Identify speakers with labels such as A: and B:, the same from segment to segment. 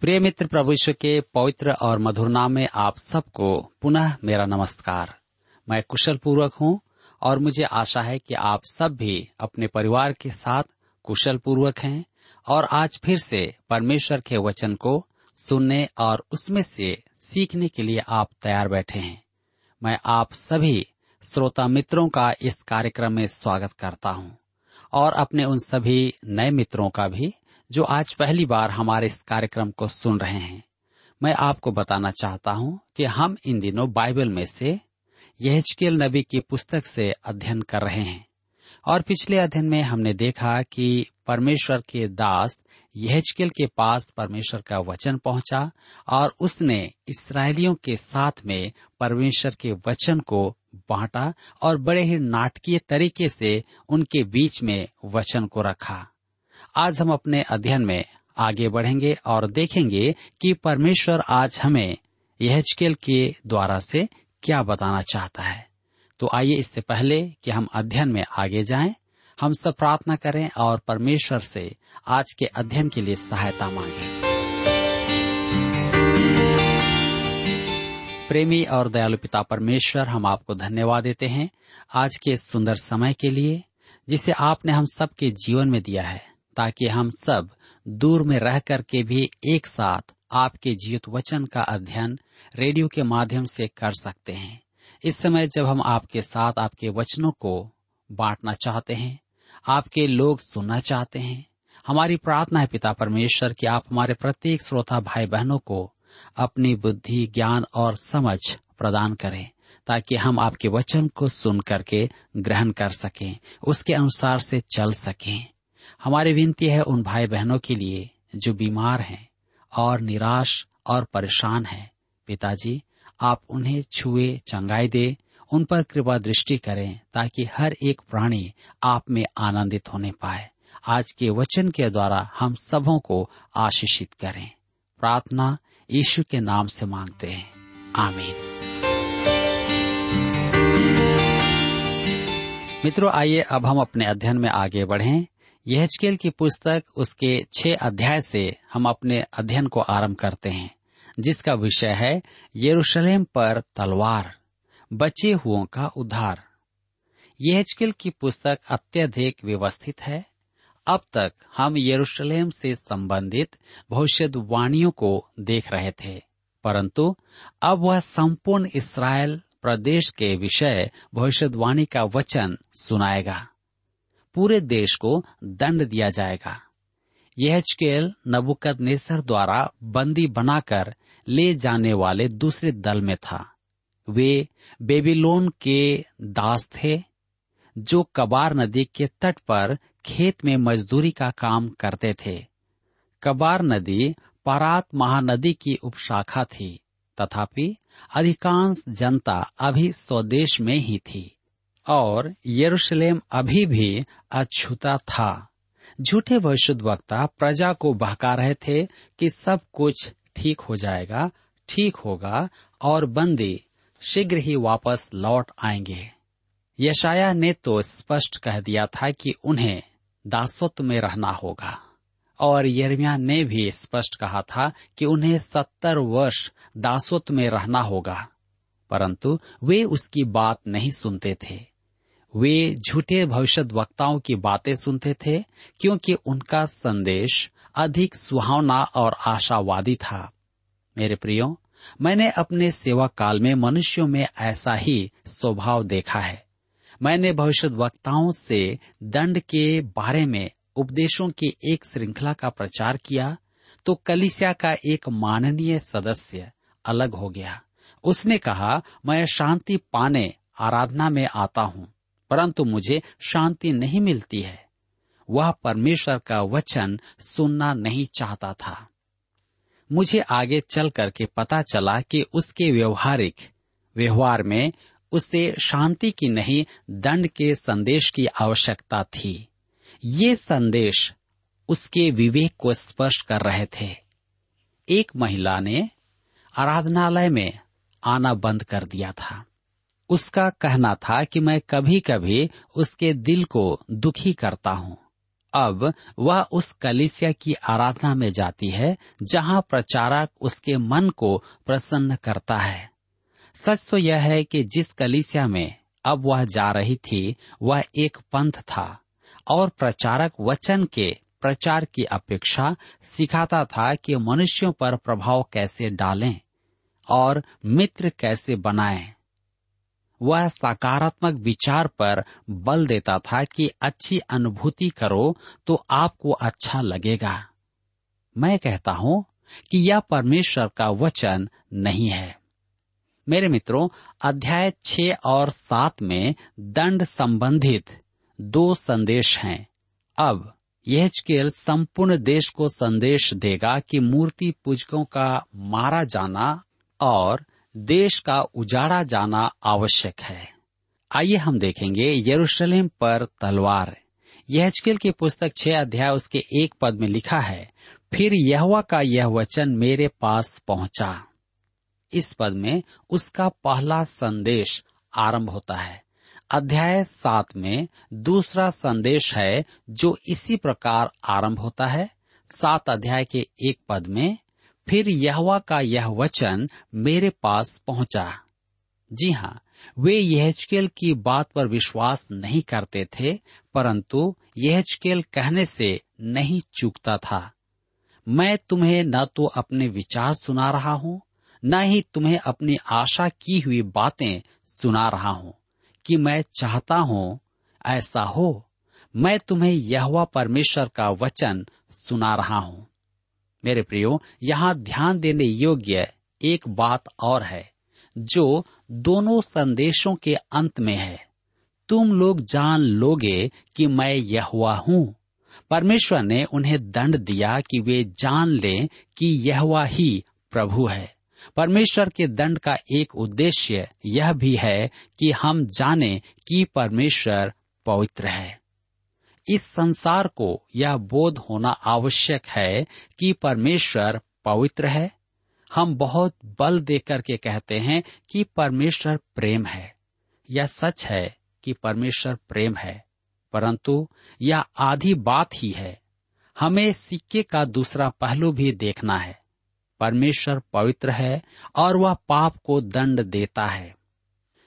A: प्रिय मित्र प्रभु यीशु के पवित्र और मधुर नाम में आप सबको पुनः मेरा नमस्कार। मैं कुशल पूर्वक हूँ और मुझे आशा है कि आप सब भी अपने परिवार के साथ कुशल पूर्वक हैं और आज फिर से परमेश्वर के वचन को सुनने और उसमें से सीखने के लिए आप तैयार बैठे हैं। मैं आप सभी श्रोता मित्रों का इस कार्यक्रम में स्वागत करता हूँ और अपने उन सभी नए मित्रों का भी जो आज पहली बार हमारे इस कार्यक्रम को सुन रहे हैं। मैं आपको बताना चाहता हूँ कि हम इन दिनों बाइबल में से यहजकेल नबी की पुस्तक से अध्ययन कर रहे हैं। और पिछले अध्ययन में हमने देखा कि परमेश्वर के दास यहजकेल के पास परमेश्वर का वचन पहुँचा और उसने इसराइलियों के साथ में परमेश्वर के वचन को बांटा और बड़े ही नाटकीय तरीके से उनके बीच में वचन को रखा। आज हम अपने अध्ययन में आगे बढ़ेंगे और देखेंगे कि परमेश्वर आज हमें यहजकेल के द्वारा से क्या बताना चाहता है तो आइए इससे पहले कि हम अध्ययन में आगे जाएँ, हम सब प्रार्थना करें और परमेश्वर से आज के अध्ययन के लिए सहायता मांगें। प्रेमी और दयालु पिता परमेश्वर हम आपको धन्यवाद देते हैं आज के सुंदर समय के लिए जिसे आपने हम सबके जीवन में दिया है ताकि हम सब दूर में रह कर के भी एक साथ आपके जीवित वचन का अध्ययन रेडियो के माध्यम से कर सकते हैं। इस समय जब हम आपके साथ आपके वचनों को बांटना चाहते हैं, आपके लोग सुनना चाहते हैं, हमारी प्रार्थना है पिता परमेश्वर कि आप हमारे प्रत्येक श्रोता भाई बहनों को अपनी बुद्धि, ज्ञान और समझ प्रदान करें, ताकि हम आपके वचन को सुन करके ग्रहण कर सकें, उसके अनुसार से चल सकें। हमारी विनती है उन भाई बहनों के लिए जो बीमार हैं और निराश और परेशान हैं। पिताजी, आप उन्हें छुए, चंगाई दे, उन पर कृपा दृष्टि करें ताकि हर एक प्राणी आप में आनंदित होने पाए। आज के वचन के द्वारा हम सबों को आशीषित करें। प्रार्थना यीशु के नाम से मांगते हैं। आमीन। मित्रों, आइए अब हम अपने अध्ययन में आगे बढ़ें। यहजकेल की पुस्तक उसके छह अध्याय से हम अपने अध्ययन को आरंभ करते हैं, जिसका विषय है यरूशलेम पर तलवार, बचे हुओं का उद्धार। यहजकेल की पुस्तक अत्यधिक व्यवस्थित है। अब तक हम यरूशलेम से संबंधित भविष्यवाणियों को देख रहे थे, परंतु अब वह संपूर्ण इसराइल प्रदेश के विषय भविष्यवाणी का वचन सुनाएगा। पूरे देश को दंड दिया जाएगा। यह चकेल नबुकद नेसर द्वारा बंदी बनाकर ले जाने वाले दूसरे दल में था। वे बेबीलोन के दास थे, जो कबार नदी के तट पर खेत में मजदूरी का काम करते थे। कबार नदी परात महानदी की उपशाखा थी, तथापि अधिकांश जनता अभी स्वदेश में ही थी। और यरूशलेम अभी भी अछूता था। झूठे भविष्य वक्ता प्रजा को बहका रहे थे कि सब कुछ ठीक हो जाएगा, ठीक होगा और बंदी शीघ्र ही वापस लौट आएँगे। यशाया ने तो स्पष्ट कह दिया था कि उन्हें दासत्व में रहना होगा और यर्मिया ने भी स्पष्ट कहा था कि उन्हें सत्तर वर्ष दासत्व में रहना होगा, परंतु वे उसकी बात नहीं सुनते थे। वे झूठे भविष्य वक्ताओं की बातें सुनते थे, क्योंकि उनका संदेश अधिक सुहावना और आशावादी था। मेरे प्रियो, मैंने अपने सेवा काल में मनुष्यों में ऐसा ही स्वभाव देखा है। मैंने भविष्य वक्ताओं से दंड के बारे में उपदेशों की एक श्रृंखला का प्रचार किया तो कलिसिया का एक माननीय सदस्य अलग हो गया। उसने कहा, मैं शांति पाने, आराधना में आता हूँ। परंतु मुझे शांति नहीं मिलती है। वह परमेश्वर का वचन सुनना नहीं चाहता था। मुझे आगे चल करके पता चला कि उसके व्यवहारिक व्यवहार में उसे शांति की नहीं, दंड के संदेश की आवश्यकता थी। ये संदेश उसके विवेक को स्पर्श कर रहे थे। एक महिला ने आराधनालय में आना बंद कर दिया था। उसका कहना था कि मैं कभी कभी उसके दिल को दुखी करता हूँ अब वह उस कलिसिया की आराधना में जाती है, जहाँ प्रचारक उसके मन को प्रसन्न करता है सच तो यह है कि जिस कलिसिया में अब वह जा रही थी, वह एक पंथ था, और प्रचारक वचन के प्रचार की अपेक्षा सिखाता था कि मनुष्यों पर प्रभाव कैसे डालें और मित्र कैसे बनाएँ। वह सकारात्मक विचार पर बल देता था कि अच्छी अनुभूति करो तो आपको अच्छा लगेगा। मैं कहता हूँ कि यह परमेश्वर का वचन नहीं है। मेरे मित्रों, अध्याय छह और सात में दंड संबंधित दो संदेश हैं। अब यह स्केल संपूर्ण देश को संदेश देगा कि मूर्ति पूजकों का मारा जाना और देश का उजाड़ा जाना आवश्यक है। आइए हम देखेंगे यरूशलेम पर तलवार। यह की पुस्तक छह अध्याय उसके एक पद में लिखा है, फिर यहवा का यह वचन मेरे पास पहुँचा। इस पद में उसका पहला संदेश आरंभ होता है। अध्याय सात में दूसरा संदेश है जो इसी प्रकार आरंभ होता है। सात अध्याय के एक पद में फिर यहवा का यह वचन मेरे पास पहुँचा। जी हाँ वे यहचकेल की बात पर विश्वास नहीं करते थे, परंतु यहचकेल कहने से नहीं चूकता था। मैं तुम्हें न तो अपने विचार सुना रहा हूँ, न ही तुम्हें अपनी आशा की हुई बातें सुना रहा हूँ, कि मैं चाहता हूँ, ऐसा हो। मैं तुम्हें यहवा परमेश्वर का वचन सुना रहा हूँ। मेरे प्रियो, यहाँ ध्यान देने योग्य एक बात और है, जो दोनों संदेशों के अंत में है। तुम लोग जान लोगे कि मैं यह हुआ हूँ। परमेश्वर ने उन्हें दंड दिया कि वे जान लें कि यह हुआ ही प्रभु है। परमेश्वर के दंड का एक उद्देश्य यह भी है कि हम जाने कि परमेश्वर पवित्र है। इस संसार को यह बोध होना आवश्यक है कि परमेश्वर पवित्र है। हम बहुत बल देकर के कहते हैं कि परमेश्वर प्रेम है। यह सच है कि परमेश्वर प्रेम है परंतु यह आधी बात ही है। हमें सिक्के का दूसरा पहलू भी देखना है। परमेश्वर पवित्र है और वह पाप को दंड देता है।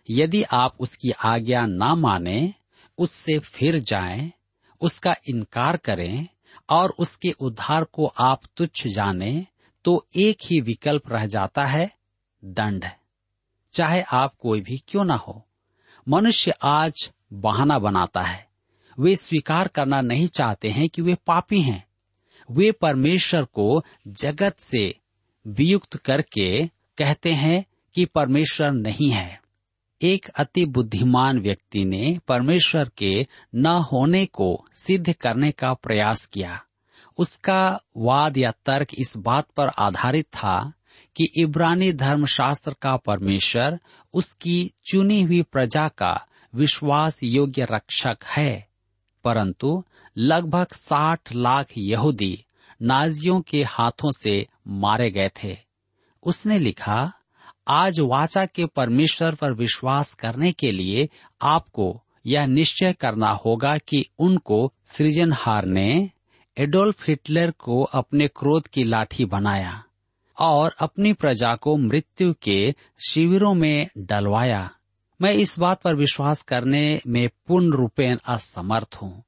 A: यदि आप उसकी आज्ञा ना माने उससे फिर जाएँ, उसका इनकार करें और उसके उद्धार को आप तुच्छ जाने तो एक ही विकल्प रह जाता है, दंड। चाहे आप कोई भी क्यों ना हो। मनुष्य आज बहाना बनाता है। वे स्वीकार करना नहीं चाहते हैं कि वे पापी हैं। वे परमेश्वर को जगत से वियुक्त करके कहते हैं कि परमेश्वर नहीं है। एक अति बुद्धिमान व्यक्ति ने परमेश्वर के न होने को सिद्ध करने का प्रयास किया। उसका वाद या तर्क इस बात पर आधारित था कि इब्रानी धर्मशास्त्र का परमेश्वर उसकी चुनी हुई प्रजा का विश्वास योग्य रक्षक है। परंतु लगभग साठ लाख यहूदी नाजियों के हाथों से मारे गए थे। उसने लिखा आज वाचा के परमेश्वर पर विश्वास करने के लिए आपको यह निश्चय करना होगा कि उनको सृजनहार ने एडोल्फ हिटलर को अपने क्रोध की लाठी बनाया और अपनी प्रजा को मृत्यु के शिविरों में डलवाया। मैं इस बात पर विश्वास करने में पूर्ण रूपेण असमर्थ हूँ।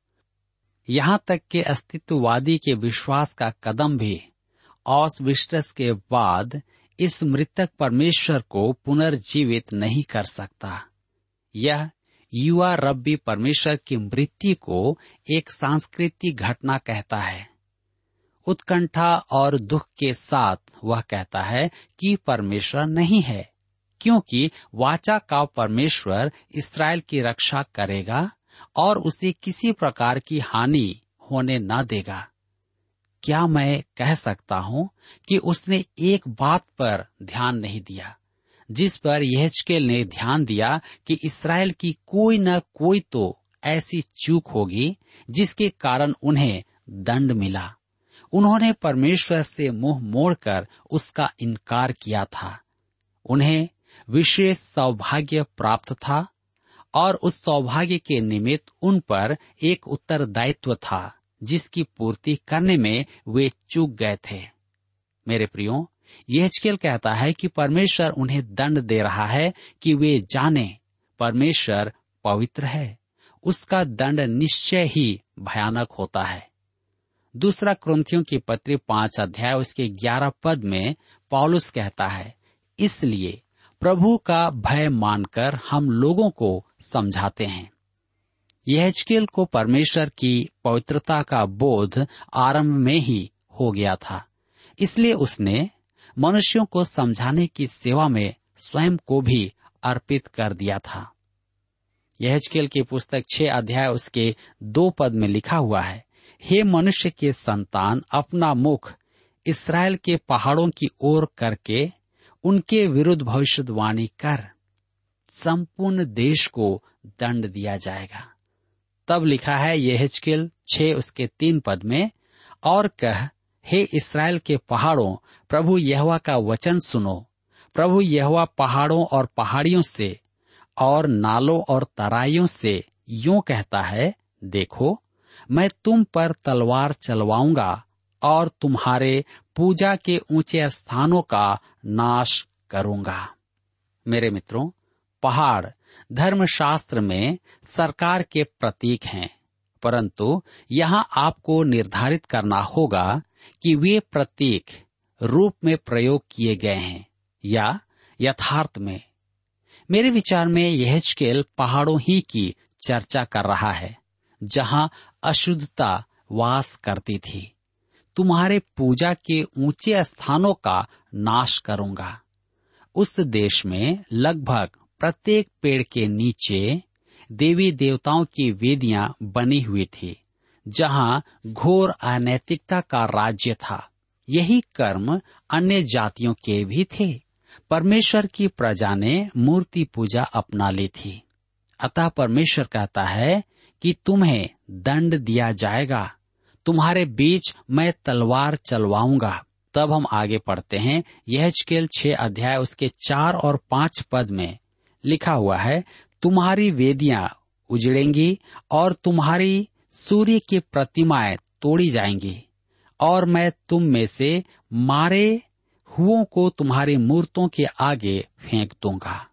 A: यहाँ तक के अस्तित्ववादी के विश्वास का कदम भी औस विस्टस के बाद इस मृतक परमेश्वर को पुनर्जीवित नहीं कर सकता। यह युवा रब्बी परमेश्वर की मृत्यु को एक सांस्कृतिक घटना कहता है। उत्कंठा और दुख के साथ वह कहता है कि परमेश्वर नहीं है, क्योंकि वाचा का परमेश्वर इसराइल की रक्षा करेगा और उसे किसी प्रकार की हानि होने न देगा। क्या मैं कह सकता हूँ कि उसने एक बात पर ध्यान नहीं दिया, जिस पर यहचकेल ने ध्यान दिया कि इसराइल की कोई न कोई तो ऐसी चूक होगी जिसके कारण उन्हें दंड मिला। उन्होंने परमेश्वर से मुँह मोड़कर उसका इनकार किया था। उन्हें विशेष सौभाग्य प्राप्त था और उस सौभाग्य के निमित्त उन पर एक उत्तरदायित्व था। जिसकी पूर्ति करने में वे चूक गए थे। मेरे प्रियो यहचकेल कहता है कि परमेश्वर उन्हें दंड दे रहा है कि वे जाने, परमेश्वर पवित्र है। उसका दंड निश्चय ही भयानक होता है। दूसरा क्रंथियों की पत्री पाँच अध्याय, उसके ग्यारह पद में पॉलुस कहता है, इसलिए प्रभु का भय मानकर हम लोगों को समझाते हैं। यहचकेल को परमेश्वर की पवित्रता का बोध आरंभ में ही हो गया था। इसलिए उसने मनुष्यों को समझाने की सेवा में स्वयं को भी अर्पित कर दिया था। यहचकेल की पुस्तक छह अध्याय उसके दो पद में लिखा हुआ है, हे मनुष्य के संतान, अपना मुख इसराइल के पहाड़ों की ओर करके उनके विरुद्ध भविष्यवाणी कर। संपूर्ण देश को दंड दिया जाएगा। तब लिखा है ये हिचकिल छह उसके तीन पद में, और कह, हे इसराइल के पहाड़ों, प्रभु यहवा का वचन सुनो। प्रभु यहवा पहाड़ों और पहाड़ियों से, और नालों और तराइयों से यूँ कहता है, देखो, मैं तुम पर तलवार चलवाऊँगा, और तुम्हारे पूजा के ऊँचे स्थानों का नाश करूँगा। मेरे मित्रों पहाड़ धर्मशास्त्र में सरकार के प्रतीक हैं। परंतु यहाँ आपको निर्धारित करना होगा कि वे प्रतीक रूप में प्रयोग किए गए हैं या यथार्थ में। मेरे विचार में यह स्केल पहाड़ों ही की चर्चा कर रहा है, जहाँ अशुद्धता वास करती थी। तुम्हारे पूजा के ऊँचे स्थानों का नाश करूँगा। उस देश में लगभग प्रत्येक पेड़ के नीचे देवी देवताओं की वेदियाँ बनी हुई थी, जहाँ घोर अनैतिकता का राज्य था। यही कर्म अन्य जातियों के भी थे। परमेश्वर की प्रजा ने मूर्ति पूजा अपना ली थी। अतः परमेश्वर कहता है कि तुम्हें दंड दिया जाएगा। तुम्हारे बीच मैं तलवार चलवाऊँगा। तब हम आगे पढ़ते हैं यह छह अध्याय उसके चार और पाँच पद में। लिखा हुआ है, तुम्हारी वेदियाँ उजड़ेंगी और तुम्हारी सूर्य की प्रतिमाएँ तोड़ी जाएँगी। और मैं तुम में से मारे हुओं को तुम्हारी मूर्तों के आगे फेंक दूँगा।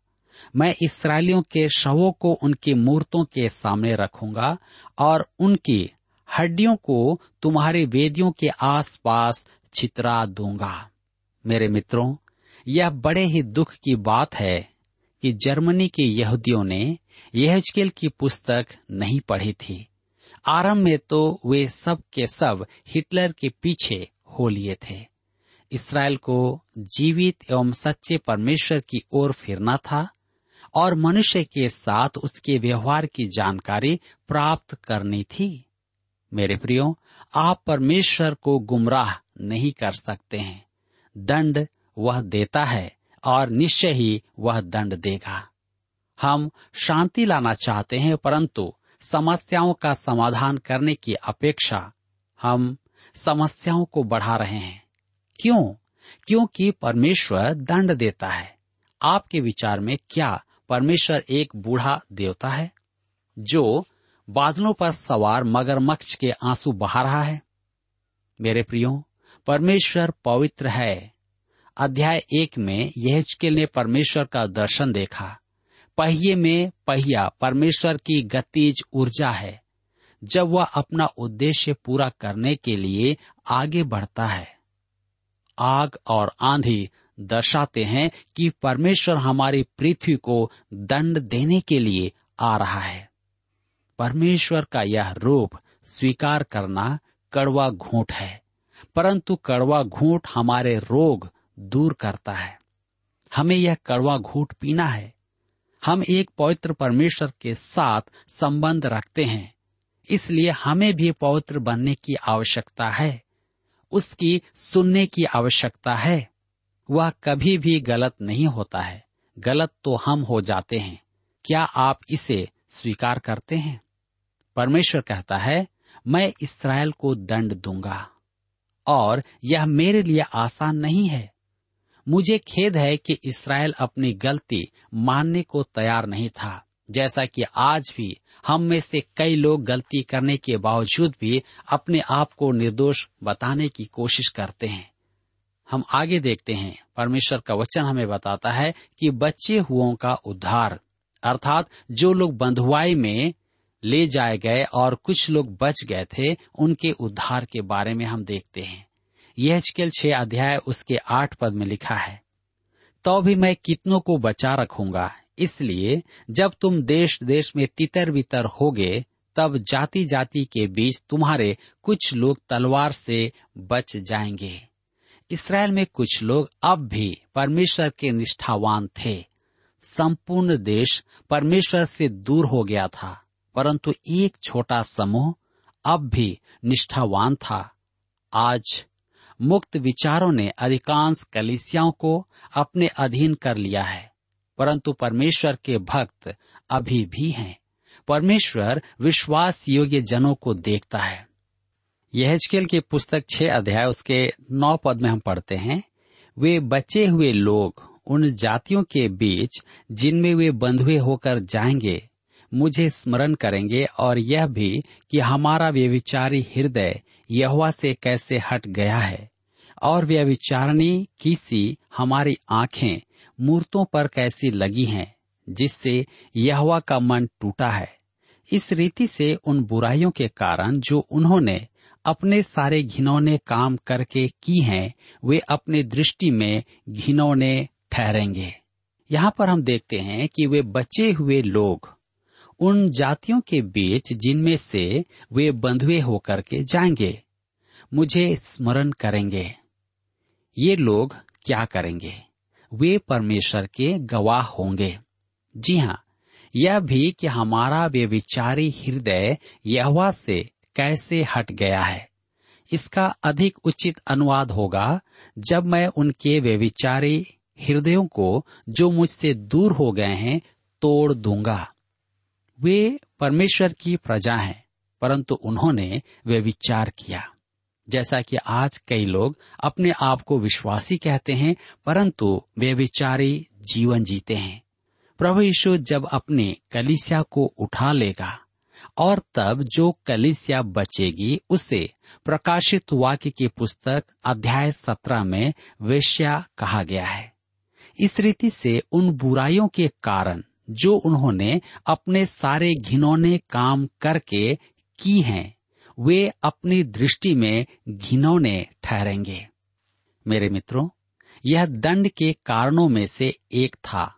A: मैं इसराइलियों के शवों को उनकी मूर्तों के सामने रखूँगा और उनकी हड्डियों को तुम्हारी वेदियों के आसपास छितरा दूँगा। मेरे मित्रों, यह बड़े ही दुख की बात है कि जर्मनी के यहूदियों ने यहजकेल की पुस्तक नहीं पढ़ी थी। आरंभ में तो वे सब के सब हिटलर के पीछे हो लिए थे। इसराइल को जीवित एवं सच्चे परमेश्वर की ओर फिरना था और मनुष्य के साथ उसके व्यवहार की जानकारी प्राप्त करनी थी। मेरे प्रियो, आप परमेश्वर को गुमराह नहीं कर सकते हैं। दंड वह देता है और निश्चय ही वह दंड देगा। हम शांति लाना चाहते हैं, परंतु समस्याओं का समाधान करने की अपेक्षा हम समस्याओं को बढ़ा रहे हैं। क्यों? क्योंकि परमेश्वर दंड देता है। आपके विचार में क्या परमेश्वर एक बूढ़ा देवता है, जो बादलों पर सवार मगरमच्छ के आँसू बहा रहा है? मेरे प्रियो, परमेश्वर पवित्र है। अध्याय एक में यह ने परमेश्वर का दर्शन देखा। पहिए में पहिया परमेश्वर की गतिज ऊर्जा है, जब वह अपना उद्देश्य पूरा करने के लिए आगे बढ़ता है। आग और आंधी दर्शाते हैं कि परमेश्वर हमारी पृथ्वी को दंड देने के लिए आ रहा है। परमेश्वर का यह रूप स्वीकार करना कड़वा घूट है, परंतु कड़वा घूंट हमारे रोग दूर करता है। हमें यह कड़वा घूट पीना है। हम एक पवित्र परमेश्वर के साथ संबंध रखते हैं। इसलिए हमें भी पवित्र बनने की आवश्यकता है। उसकी सुनने की आवश्यकता है। वह कभी भी गलत नहीं होता है। गलत तो हम हो जाते हैं। क्या आप इसे स्वीकार करते हैं? परमेश्वर कहता है, मैं इसराइल को दंड दूँगा और यह मेरे लिए आसान नहीं है। मुझे खेद है कि इसराइल अपनी गलती मानने को तैयार नहीं था, जैसा कि आज भी हम में से कई लोग गलती करने के बावजूद भी अपने आप को निर्दोष बताने की कोशिश करते हैं। हम आगे देखते हैं। परमेश्वर का वचन हमें बताता है कि बच्चे हुओं का उद्धार, अर्थात जो लोग बंधुआई में ले जाए गए और कुछ लोग बच गए थे, उनके उद्धार के बारे में हम देखते हैं। यह छह अध्याय उसके आठ पद में लिखा है तो भी मैं कितनों को बचा रखूँगा? इसलिए जब तुम देश देश में तितर बितर होगे, तब जाति जाति के बीच तुम्हारे कुछ लोग तलवार से बच जाएँगे। इसराइल में कुछ लोग अब भी परमेश्वर के निष्ठावान थे। संपूर्ण देश परमेश्वर से दूर हो गया था, परंतु एक छोटा समूह अब भी निष्ठावान था। आज मुक्त विचारों ने अधिकांश कलिसियाओं को अपने अधीन कर लिया है, परंतु परमेश्वर के भक्त अभी भी हैं। परमेश्वर विश्वास योग्य जनों को देखता है। यह की पुस्तक छह अध्याय, उसके नौ पद में हम पढ़ते हैं, वे बचे हुए लोग उन जातियों के बीच जिनमें वे बंधुए होकर जाएँगे मुझे स्मरण करेंगे और यह भी कि हमारा व्यविचारी हृदय यहुआ से कैसे हट गया है। और व्यविचारणी की सी हमारी आँखें मूर्तों पर कैसी लगी हैं, जिससे यहवा का मन टूटा है। इस रीति से उन बुराइयों के कारण जो उन्होंने अपने सारे घिनौने काम करके की हैं, वे अपने दृष्टि में घिनौने ठहरेंगे। यहाँ पर हम देखते हैं कि वे बचे हुए लोग उन जातियों के बीच जिनमें से वे बंधुए होकर के जाएँगे, मुझे स्मरण करेंगे। ये लोग क्या करेंगे? वे परमेश्वर के गवाह होंगे। जी हाँ यह भी कि हमारा वे विचारी हृदय यहवा से कैसे हट गया है। इसका अधिक उचित अनुवाद होगा जब मैं उनके वे विचारी हृदयों को जो मुझसे दूर हो गए हैं तोड़ दूँगा। वे परमेश्वर की प्रजा हैं, परंतु उन्होंने वे विचार किया। जैसा कि आज कई लोग अपने आप को विश्वासी कहते हैं, परंतु वे विचारी जीवन जीते हैं। प्रभु यीशु जब अपने कलिसिया को उठा लेगा, और तब जो कलिसिया बचेगी, उसे प्रकाशित वाक्य की पुस्तक अध्याय सत्रह में वेश्या कहा गया है। इस रीति से उन बुराइयों के कारण जो उन्होंने अपने सारे घिनौने काम करके की हैं, वे अपनी दृष्टि में घिनौने ठहरेंगे। मेरे मित्रों, यह दंड के कारणों में से एक था,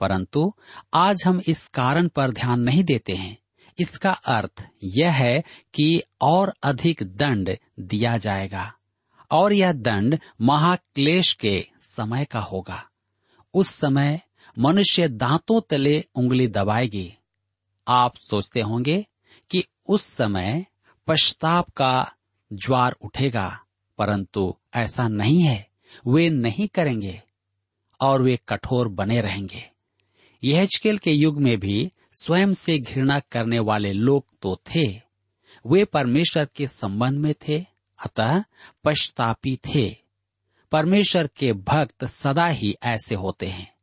A: परंतु आज हम इस कारण पर ध्यान नहीं देते हैं। इसका अर्थ यह है कि और अधिक दंड दिया जाएगा, और यह दंड महाक्लेश के समय का होगा। उस समय मनुष्य दांतों तले उंगली दबाएगी। आप सोचते होंगे कि उस समय पश्चाताप का ज्वार उठेगा, परंतु ऐसा नहीं है। वे नहीं करेंगे और वे कठोर बने रहेंगे। यह के युग में भी स्वयं से घृणा करने वाले लोग तो थे। वे परमेश्वर के संबंध में थे, अतः पश्चातापी थे। परमेश्वर के भक्त सदा ही ऐसे होते हैं।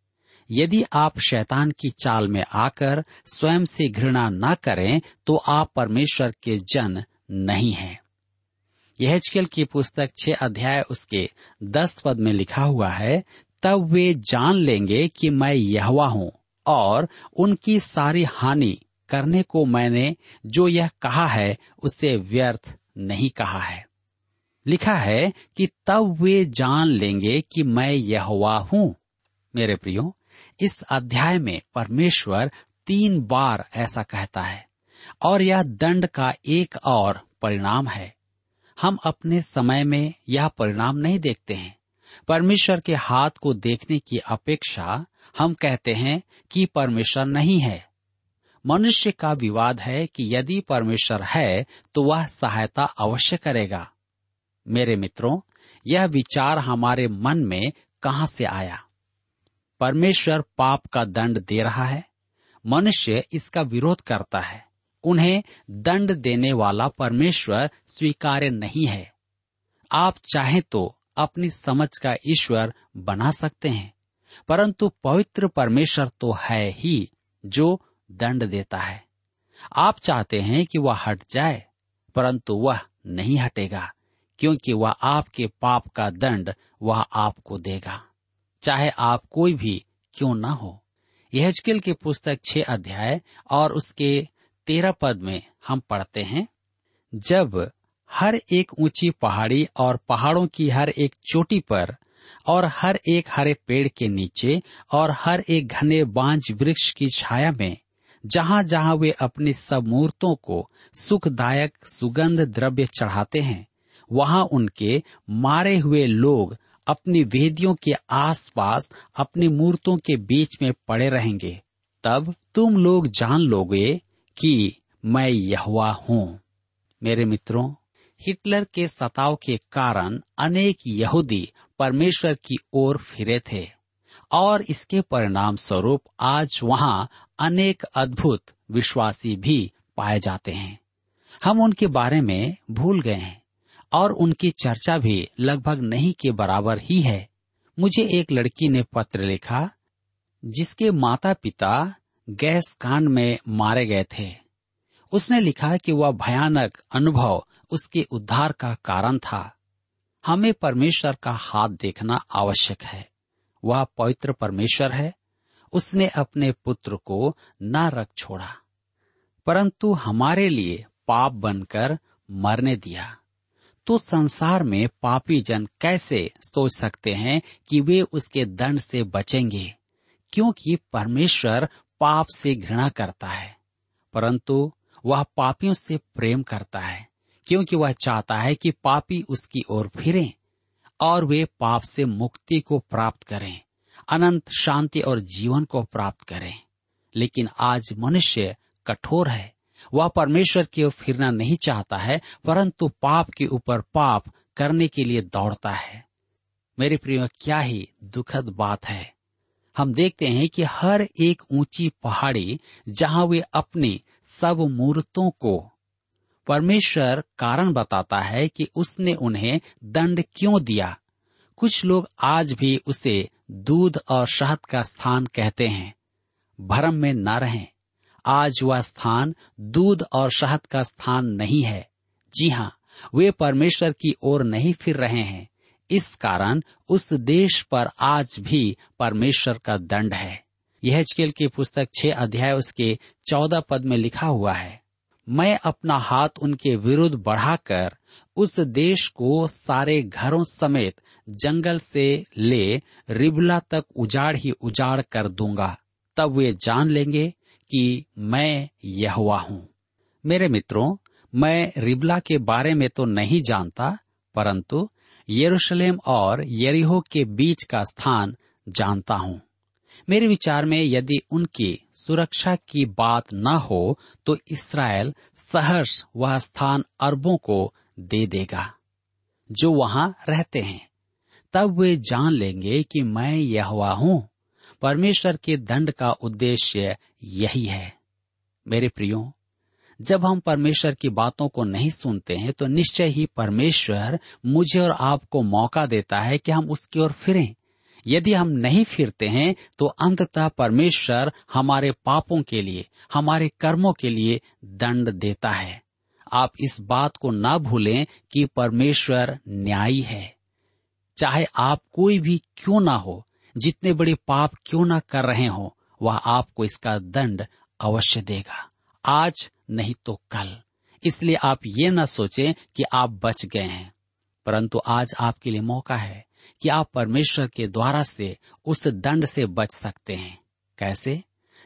A: यदि आप शैतान की चाल में आकर स्वयं से घृणा न करें तो आप परमेश्वर के जन नहीं है। यह की पुस्तक छह अध्याय उसके दस पद में लिखा हुआ है, तब वे जान लेंगे कि मैं यहवा हूँ और उनकी सारी हानि करने को मैंने जो यह कहा है, उसे व्यर्थ नहीं कहा है। लिखा है कि तब वे जान लेंगे कि मैं यहोवा हूँ। मेरे प्रियो इस अध्याय में परमेश्वर तीन बार ऐसा कहता है, और यह दंड का एक और परिणाम है। हम अपने समय में यह परिणाम नहीं देखते हैं। परमेश्वर के हाथ को देखने की अपेक्षा हम कहते हैं कि परमेश्वर नहीं है। मनुष्य का विवाद है कि यदि परमेश्वर है तो वह सहायता अवश्य करेगा। मेरे मित्रों, यह विचार हमारे मन में कहाँ से आया? परमेश्वर पाप का दंड दे रहा है, मनुष्य इसका विरोध करता है। उन्हें दंड देने वाला परमेश्वर स्वीकार्य नहीं है। आप चाहें तो अपनी समझ का ईश्वर बना सकते हैं, परंतु पवित्र परमेश्वर तो है ही जो दंड देता है। आप चाहते हैं कि वह हट जाए, परंतु वह नहीं हटेगा, क्योंकि वह आपके पाप का दंड वह आपको देगा। चाहे आप कोई भी क्यों न हो। यह के पुस्तक छह अध्याय और उसके तेरह पद में हम पढ़ते हैं, जब हर एक ऊँची पहाड़ी और पहाड़ों की हर एक चोटी पर और हर एक हरे पेड़ के नीचे और हर एक घने बांझ वृक्ष की छाया में जहाँ जहाँ वे अपनी सब मूर्तों को सुखदायक सुगंध द्रव्य चढ़ाते हैं, वहाँ उनके मारे हुए लोग अपनी वेदियों के आसपास, अपनी मूर्तों के बीच में पड़े रहेंगे। तब तुम लोग जान लोगे कि मैं यहुआ हूँ। मेरे मित्रों, हिटलर के सताव के कारण अनेक यहूदी परमेश्वर की ओर फिरे थे, और इसके परिणाम स्वरूप आज वहाँ अनेक अद्भुत विश्वासी भी पाए जाते हैं। हम उनके बारे में भूल गए हैं। और उनकी चर्चा भी लगभग नहीं के बराबर ही है। मुझे एक लड़की ने पत्र लिखा, जिसके माता पिता गैस कांड में मारे गए थे। उसने लिखा कि वह भयानक अनुभव उसके उद्धार का कारण था। हमें परमेश्वर का हाथ देखना आवश्यक है। वह पवित्र परमेश्वर है। उसने अपने पुत्र को न रख छोड़ा, परंतु हमारे लिए पाप बनकर मरने दिया। तो संसार में पापी जन कैसे सोच सकते हैं कि वे उसके दंड से बचेंगे? क्योंकि परमेश्वर पाप से घृणा करता है, परंतु वह पापियों से प्रेम करता है, क्योंकि वह चाहता है कि पापी उसकी ओर फिरें और वे पाप से मुक्ति को प्राप्त करें, अनंत शांति और जीवन को प्राप्त करें। लेकिन आज मनुष्य कठोर है वह परमेश्वर की ओर फिरना नहीं चाहता है, परंतु पाप के ऊपर पाप करने के लिए दौड़ता है। मेरे प्रिय, क्या ही दुखद बात है। हम देखते हैं कि हर एक ऊँची पहाड़ी जहाँ वे अपनी सब मूर्तों को परमेश्वर कारण बताता है कि उसने उन्हें दंड क्यों दिया। कुछ लोग आज भी उसे दूध और शहद का स्थान कहते हैं। भरम में न रहें। आज वह स्थान दूध और शहद का स्थान नहीं है। जी हाँ वे परमेश्वर की ओर नहीं फिर रहे हैं। इस कारण उस देश पर आज भी परमेश्वर का दंड है। यह की पुस्तक छह अध्याय उसके चौदह पद में लिखा हुआ है, मैं अपना हाथ उनके विरुद्ध बढ़ाकर उस देश को सारे घरों समेत जंगल से ले रिबला तक उजाड़ ही उजाड़ कर दूँगा। तब वे जान लेंगे कि मैं यहुआ हूँ। मेरे मित्रों, मैं रिबला के बारे में तो नहीं जानता, परंतु यरूशलेम और यरीहो के बीच का स्थान जानता हूँ। मेरे विचार में यदि उनकी सुरक्षा की बात न हो तो इसराइल सहर्ष वह स्थान अरबों को दे देगा, जो वहाँ रहते हैं। तब वे जान लेंगे कि मैं यहवा हूँ। परमेश्वर के दंड का उद्देश्य यही है। मेरे प्रियो, जब हम परमेश्वर की बातों को नहीं सुनते हैं तो निश्चय ही परमेश्वर मुझे और आपको मौका देता है कि हम उसकी ओर फिरें। यदि हम नहीं फिरते हैं तो अंततः परमेश्वर हमारे पापों के लिए, हमारे कर्मों के लिए दंड देता है। आप इस बात को ना भूलें कि परमेश्वर न्यायी है। चाहे आप कोई भी क्यों ना हो जितने बड़े पाप क्यों ना कर रहे हो, वह आपको इसका दंड अवश्य देगा। आज नहीं तो कल। इसलिए आप ये न सोचें कि आप बच गए हैं। परंतु आज आपके लिए मौका है कि आप परमेश्वर के द्वारा से उस दंड से बच सकते हैं। कैसे?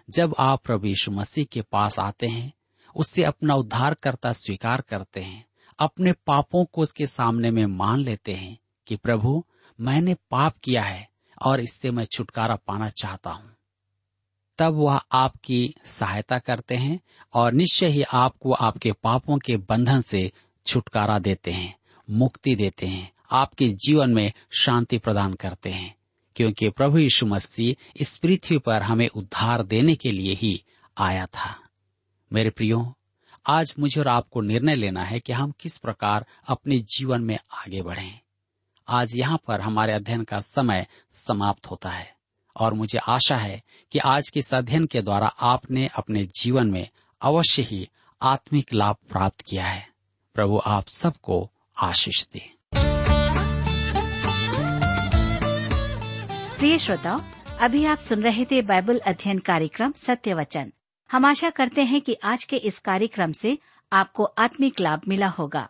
A: जब आप प्रभु यीशु मसीह के पास आते हैं, उससे अपना उद्धार करता स्वीकार करते हैं, अपने पापों को उसके सामने में मान लेते हैं कि प्रभु, मैंने पाप किया है और इससे मैं छुटकारा पाना चाहता हूँ। तब वह आपकी सहायता करते हैं और निश्चय ही आपको आपके पापों के बंधन से छुटकारा देते हैं, मुक्ति देते हैं, आपके जीवन में शांति प्रदान करते हैं। क्योंकि प्रभु यीशु मसीह इस पृथ्वी पर हमें उद्धार देने के लिए ही आया था। मेरे प्रियो, आज मुझे और आपको निर्णय लेना है कि हम किस प्रकार अपने जीवन में आगे बढ़ें। आज यहाँ पर हमारे अध्ययन का समय समाप्त होता है। और मुझे आशा है कि आज के इस अध्ययन के द्वारा आपने अपने जीवन में अवश्य ही आत्मिक लाभ प्राप्त किया है। प्रभु आप सबको आशीष दे।
B: प्रिय श्रोताओ, अभी आप सुन रहे थे बाइबल अध्ययन कार्यक्रम सत्य वचन हम आशा करते हैं कि आज के इस कार्यक्रम से आपको आत्मिक लाभ मिला होगा।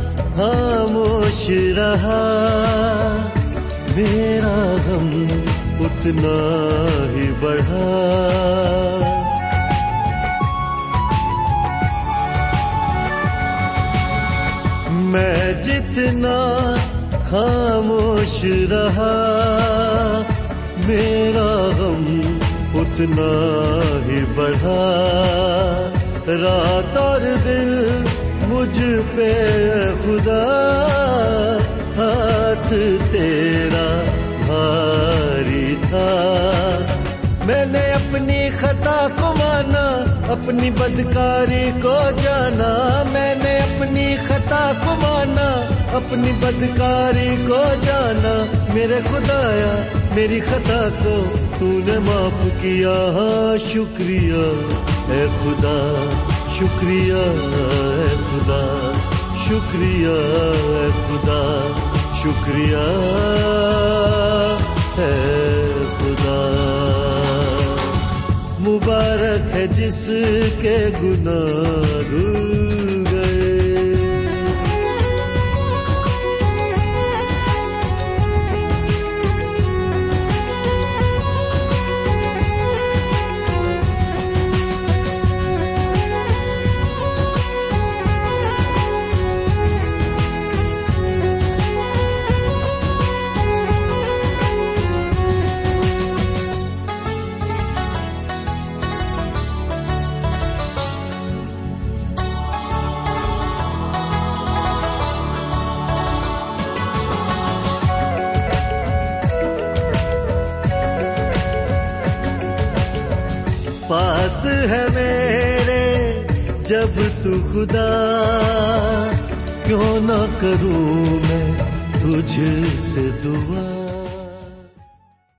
C: खामोश रहा। मेरा गम उतना ही बढ़ा। मैं जितना खामोश रहा, मेरा गम उतना ही बढ़ा। रात और दिन मुझ पे खुदा, हाथ तेरा भारी था। मैंने अपनी खता को माना, अपनी बदकारी को जाना। मैंने अपनी खता को माना, अपनी बदकारी को जाना। मेरे खुदाया, मेरी खता को तूने माफ़ किया। शुक्रिया है खुदा। शुक्रिया है खुदा शुक्रिया है खुदा शुक्रिया है खुदा। मुबारक है जिसके गुनाह तुझसे दुआ